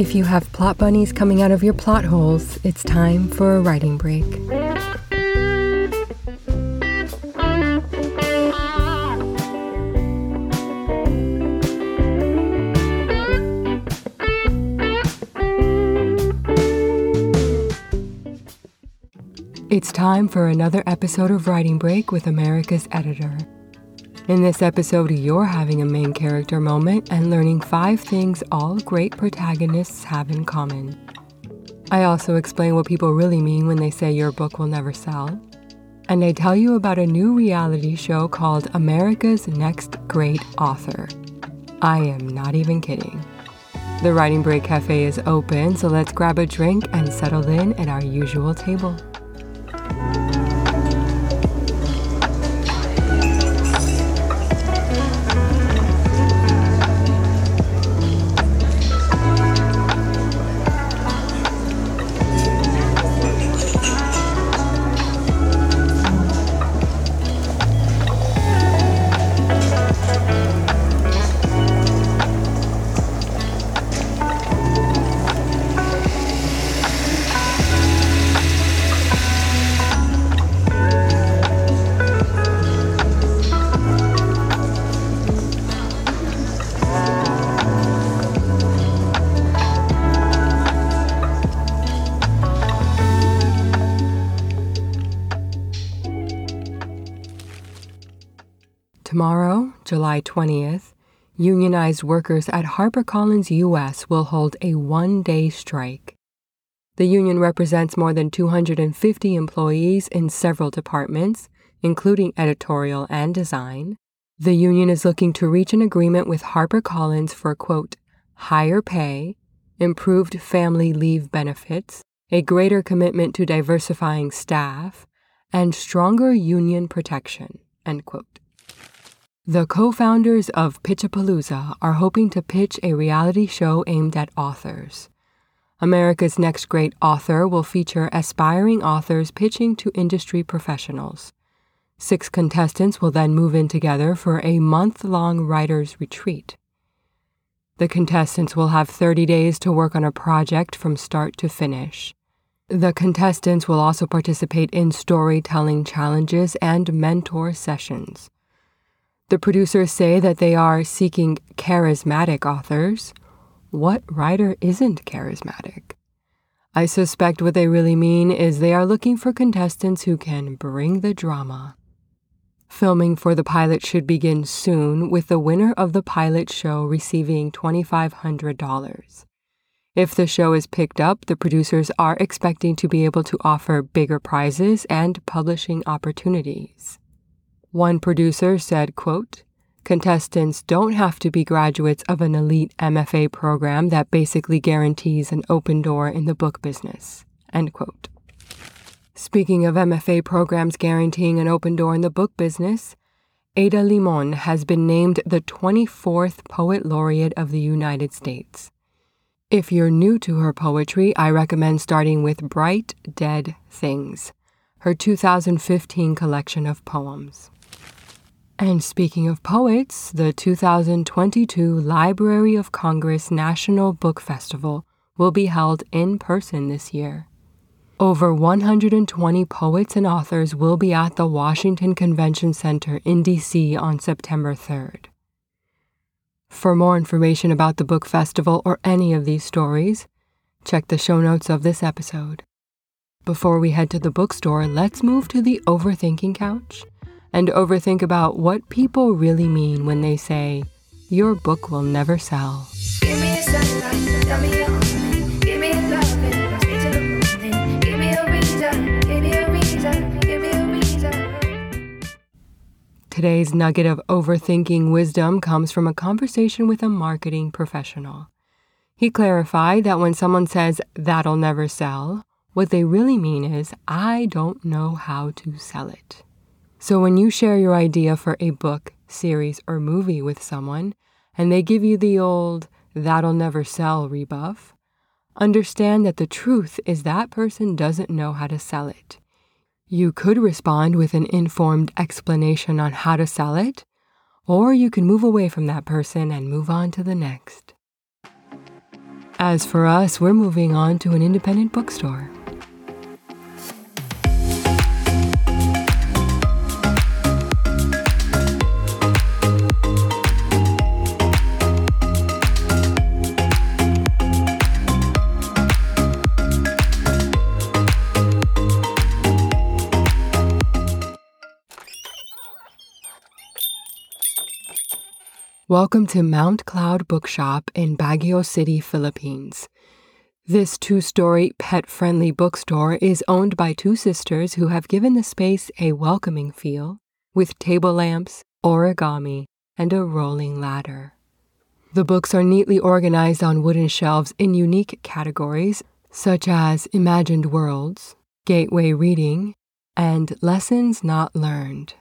If you have plot bunnies coming out of your plot holes, it's time for a writing break. It's time for another episode of Writing Break with America's Editor. In this episode, you're having a main character moment and learning five things all great protagonists have in common. I also explain what people really mean when they say your book will never sell. And I tell you about a new reality show called America's Next Great Author. I am not even kidding. The Writing Break Cafe is open, so let's grab a drink and settle in at our usual table. Tomorrow, July 20th, unionized workers at HarperCollins US will hold a one day strike. The union represents more than 250 employees in several departments, including editorial and design. The union is looking to reach an agreement with HarperCollins for, quote, higher pay, improved family leave benefits, a greater commitment to diversifying staff, and stronger union protection, end quote. The co founders of Pitchapalooza are hoping to pitch a reality show aimed at authors. America's Next Great Author will feature aspiring authors pitching to industry professionals. Six contestants will then move in together for a month long writer's retreat. The contestants will have 30 days to work on a project from start to finish. The contestants will also participate in storytelling challenges and mentor sessions. The producers say that they are seeking charismatic authors. What writer isn't charismatic? I suspect what they really mean is they are looking for contestants who can bring the drama. Filming for the pilot should begin soon, with the winner of the pilot show receiving $2,500. If the show is picked up, the producers are expecting to be able to offer bigger prizes and publishing opportunities. One producer said, quote, Contestants don't have to be graduates of an elite MFA program that basically guarantees an open door in the book business. End quote. Speaking of MFA programs guaranteeing an open door in the book business, Ada Limón has been named the 24th Poet Laureate of the United States. If you're new to her poetry, I recommend starting with Bright Dead Things, her 2015 collection of poems. And speaking of poets, the 2022 Library of Congress National Book Festival will be held in person this year. Over 120 poets and authors will be at the Washington Convention Center in DC on September 3rd. For more information about the book festival or any of these stories, check the show notes of this episode. Before we head to the bookstore, let's move to the overthinking couch and overthink about what people really mean when they say, Your book will never sell. Today's nugget of overthinking wisdom comes from a conversation with a marketing professional. He clarified that when someone says, that'll never sell, what they really mean is, I don't know how to sell it. So when you share your idea for a book, series, or movie with someone, and they give you the old, that'll never sell rebuff, understand that the truth is that person doesn't know how to sell it. You could respond with an informed explanation on how to sell it, or you can move away from that person and move on to the next. As for us, we're moving on to an independent bookstore. Welcome to Mount Cloud Bookshop in Baguio City, Philippines. This two story, pet friendly bookstore is owned by two sisters who have given the space a welcoming feel with table lamps, origami, and a rolling ladder. The books are neatly organized on wooden shelves in unique categories such as Imagined Worlds, Gateway Reading, and Lessons Not Learned.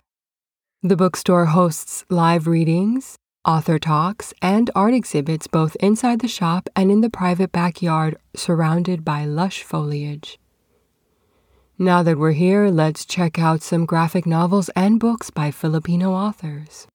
The bookstore hosts live readings, author talks, and art exhibits both inside the shop and in the private backyard surrounded by lush foliage. Now that we're here, let's check out some graphic novels and books by Filipino authors.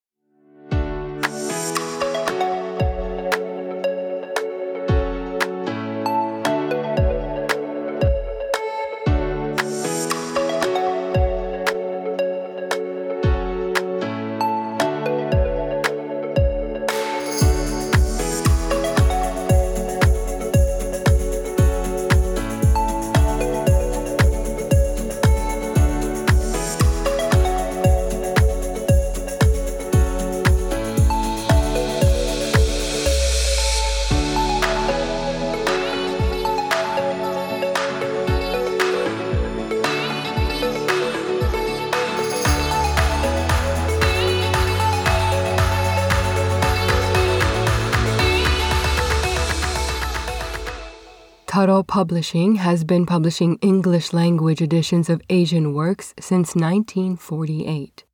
Tuttle Publishing has been publishing English language editions of Asian works since 1948.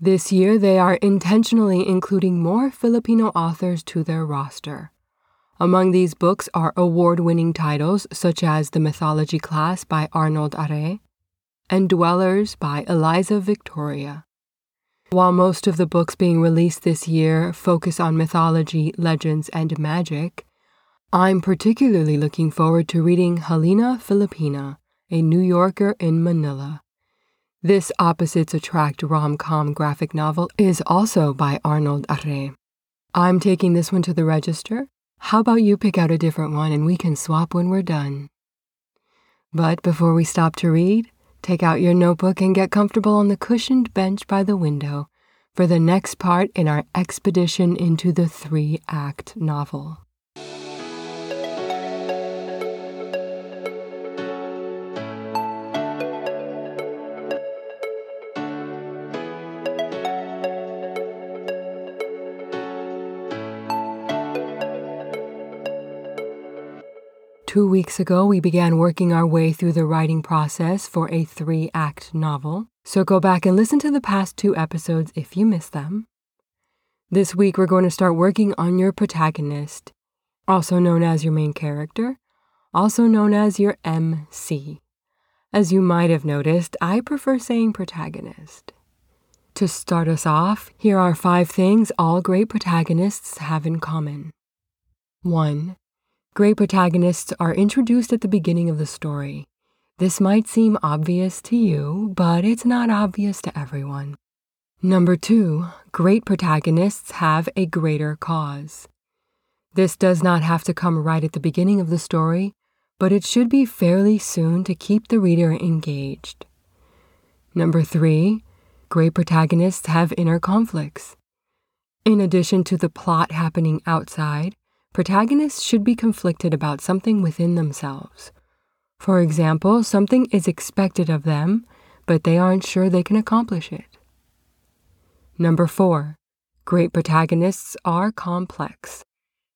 This year, they are intentionally including more Filipino authors to their roster. Among these books are award winning titles such as The Mythology Class by Arnold Arre and Dwellers by Eliza Victoria. While most of the books being released this year focus on mythology, legends, and magic, I'm particularly looking forward to reading Helena Filipina, a New Yorker in Manila. This Opposites Attract rom com graphic novel is also by Arnold Arre. I'm taking this one to the register. How about you pick out a different one and we can swap when we're done? But before we stop to read, take out your notebook and get comfortable on the cushioned bench by the window for the next part in our expedition into the three act novel. Two weeks ago, we began working our way through the writing process for a three act novel, so go back and listen to the past two episodes if you missed them. This week, we're going to start working on your protagonist, also known as your main character, also known as your MC. As you might have noticed, I prefer saying protagonist. To start us off, here are five things all great protagonists have in common. 1. Great protagonists are introduced at the beginning of the story. This might seem obvious to you, but it's not obvious to everyone. Number two, great protagonists have a greater cause. This does not have to come right at the beginning of the story, but it should be fairly soon to keep the reader engaged. Number three, great protagonists have inner conflicts. In addition to the plot happening outside, protagonists should be conflicted about something within themselves. For example, something is expected of them, but they aren't sure they can accomplish it. Number four, great protagonists are complex.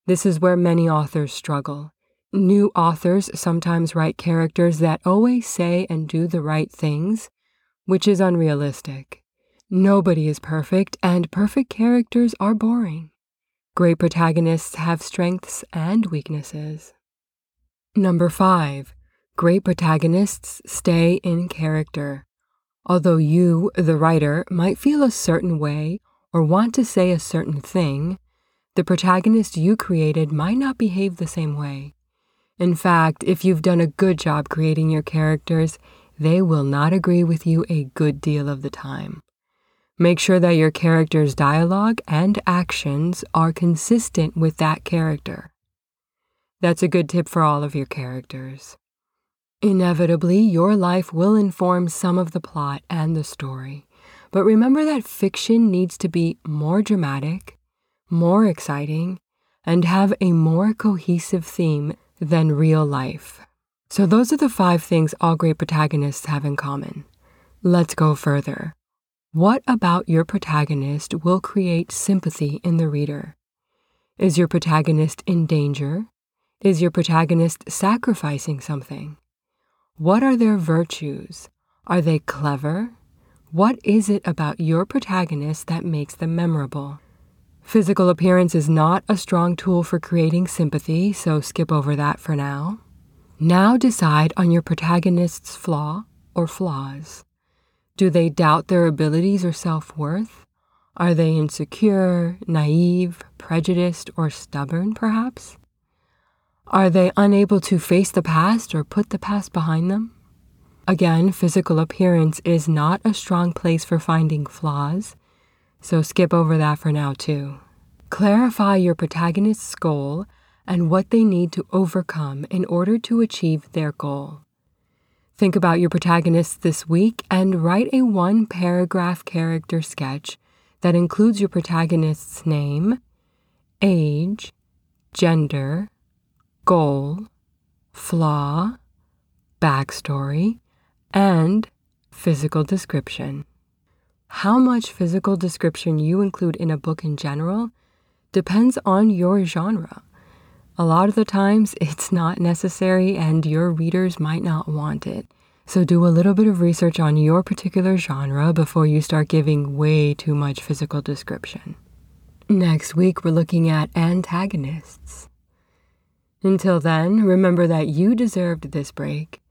This is where many authors struggle. New authors sometimes write characters that always say and do the right things, which is unrealistic. Nobody is perfect, and perfect characters are boring. Great protagonists have strengths and weaknesses. Number five, great protagonists stay in character. Although you, the writer, might feel a certain way or want to say a certain thing, The protagonist you created might not behave the same way. In fact, if you've done a good job creating your characters, they will not agree with you a good deal of the time. Make sure that your character's dialogue and actions are consistent with that character. That's a good tip for all of your characters. Inevitably, your life will inform some of the plot and the story, but remember that fiction needs to be more dramatic, more exciting, and have a more cohesive theme than real life. So, those are the five things all great protagonists have in common. Let's go further. What about your protagonist will create sympathy in the reader? Is your protagonist in danger? Is your protagonist sacrificing something? What are their virtues? Are they clever? What is it about your protagonist that makes them memorable? Physical appearance is not a strong tool for creating sympathy, so skip over that for now. Now decide on your protagonist's flaw or flaws. Do they doubt their abilities or self worth? Are they insecure, naive, prejudiced, or stubborn, perhaps? Are they unable to face the past or put the past behind them? Again, physical appearance is not a strong place for finding flaws, so skip over that for now too. Clarify your protagonist's goal and what they need to overcome in order to achieve their goal. Think about your protagonist this week and write a one paragraph character sketch that includes your protagonist's name, age, gender, goal, flaw, backstory, and physical description. How much physical description you include in a book in general depends on your genre. A lot of the times, it's not necessary and your readers might not want it. So, do a little bit of research on your particular genre before you start giving way too much physical description. Next week, we're looking at antagonists. Until then, remember that you deserved this break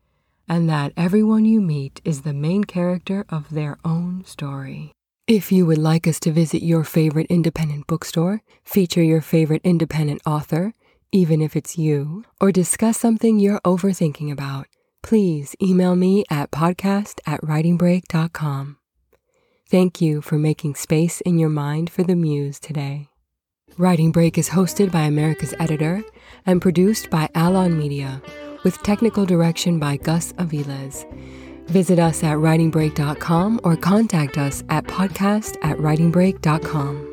and that everyone you meet is the main character of their own story. If you would like us to visit your favorite independent bookstore, feature your favorite independent author, even if it's you, or discuss something you're overthinking about, please email me at podcast at writingbreak.com. Thank you for making space in your mind for the muse today. Writing Break is hosted by America's Editor and produced by Alon Media, with technical direction by Gus Aviles. Visit us at writingbreak.com or contact us at podcast at writingbreak.com.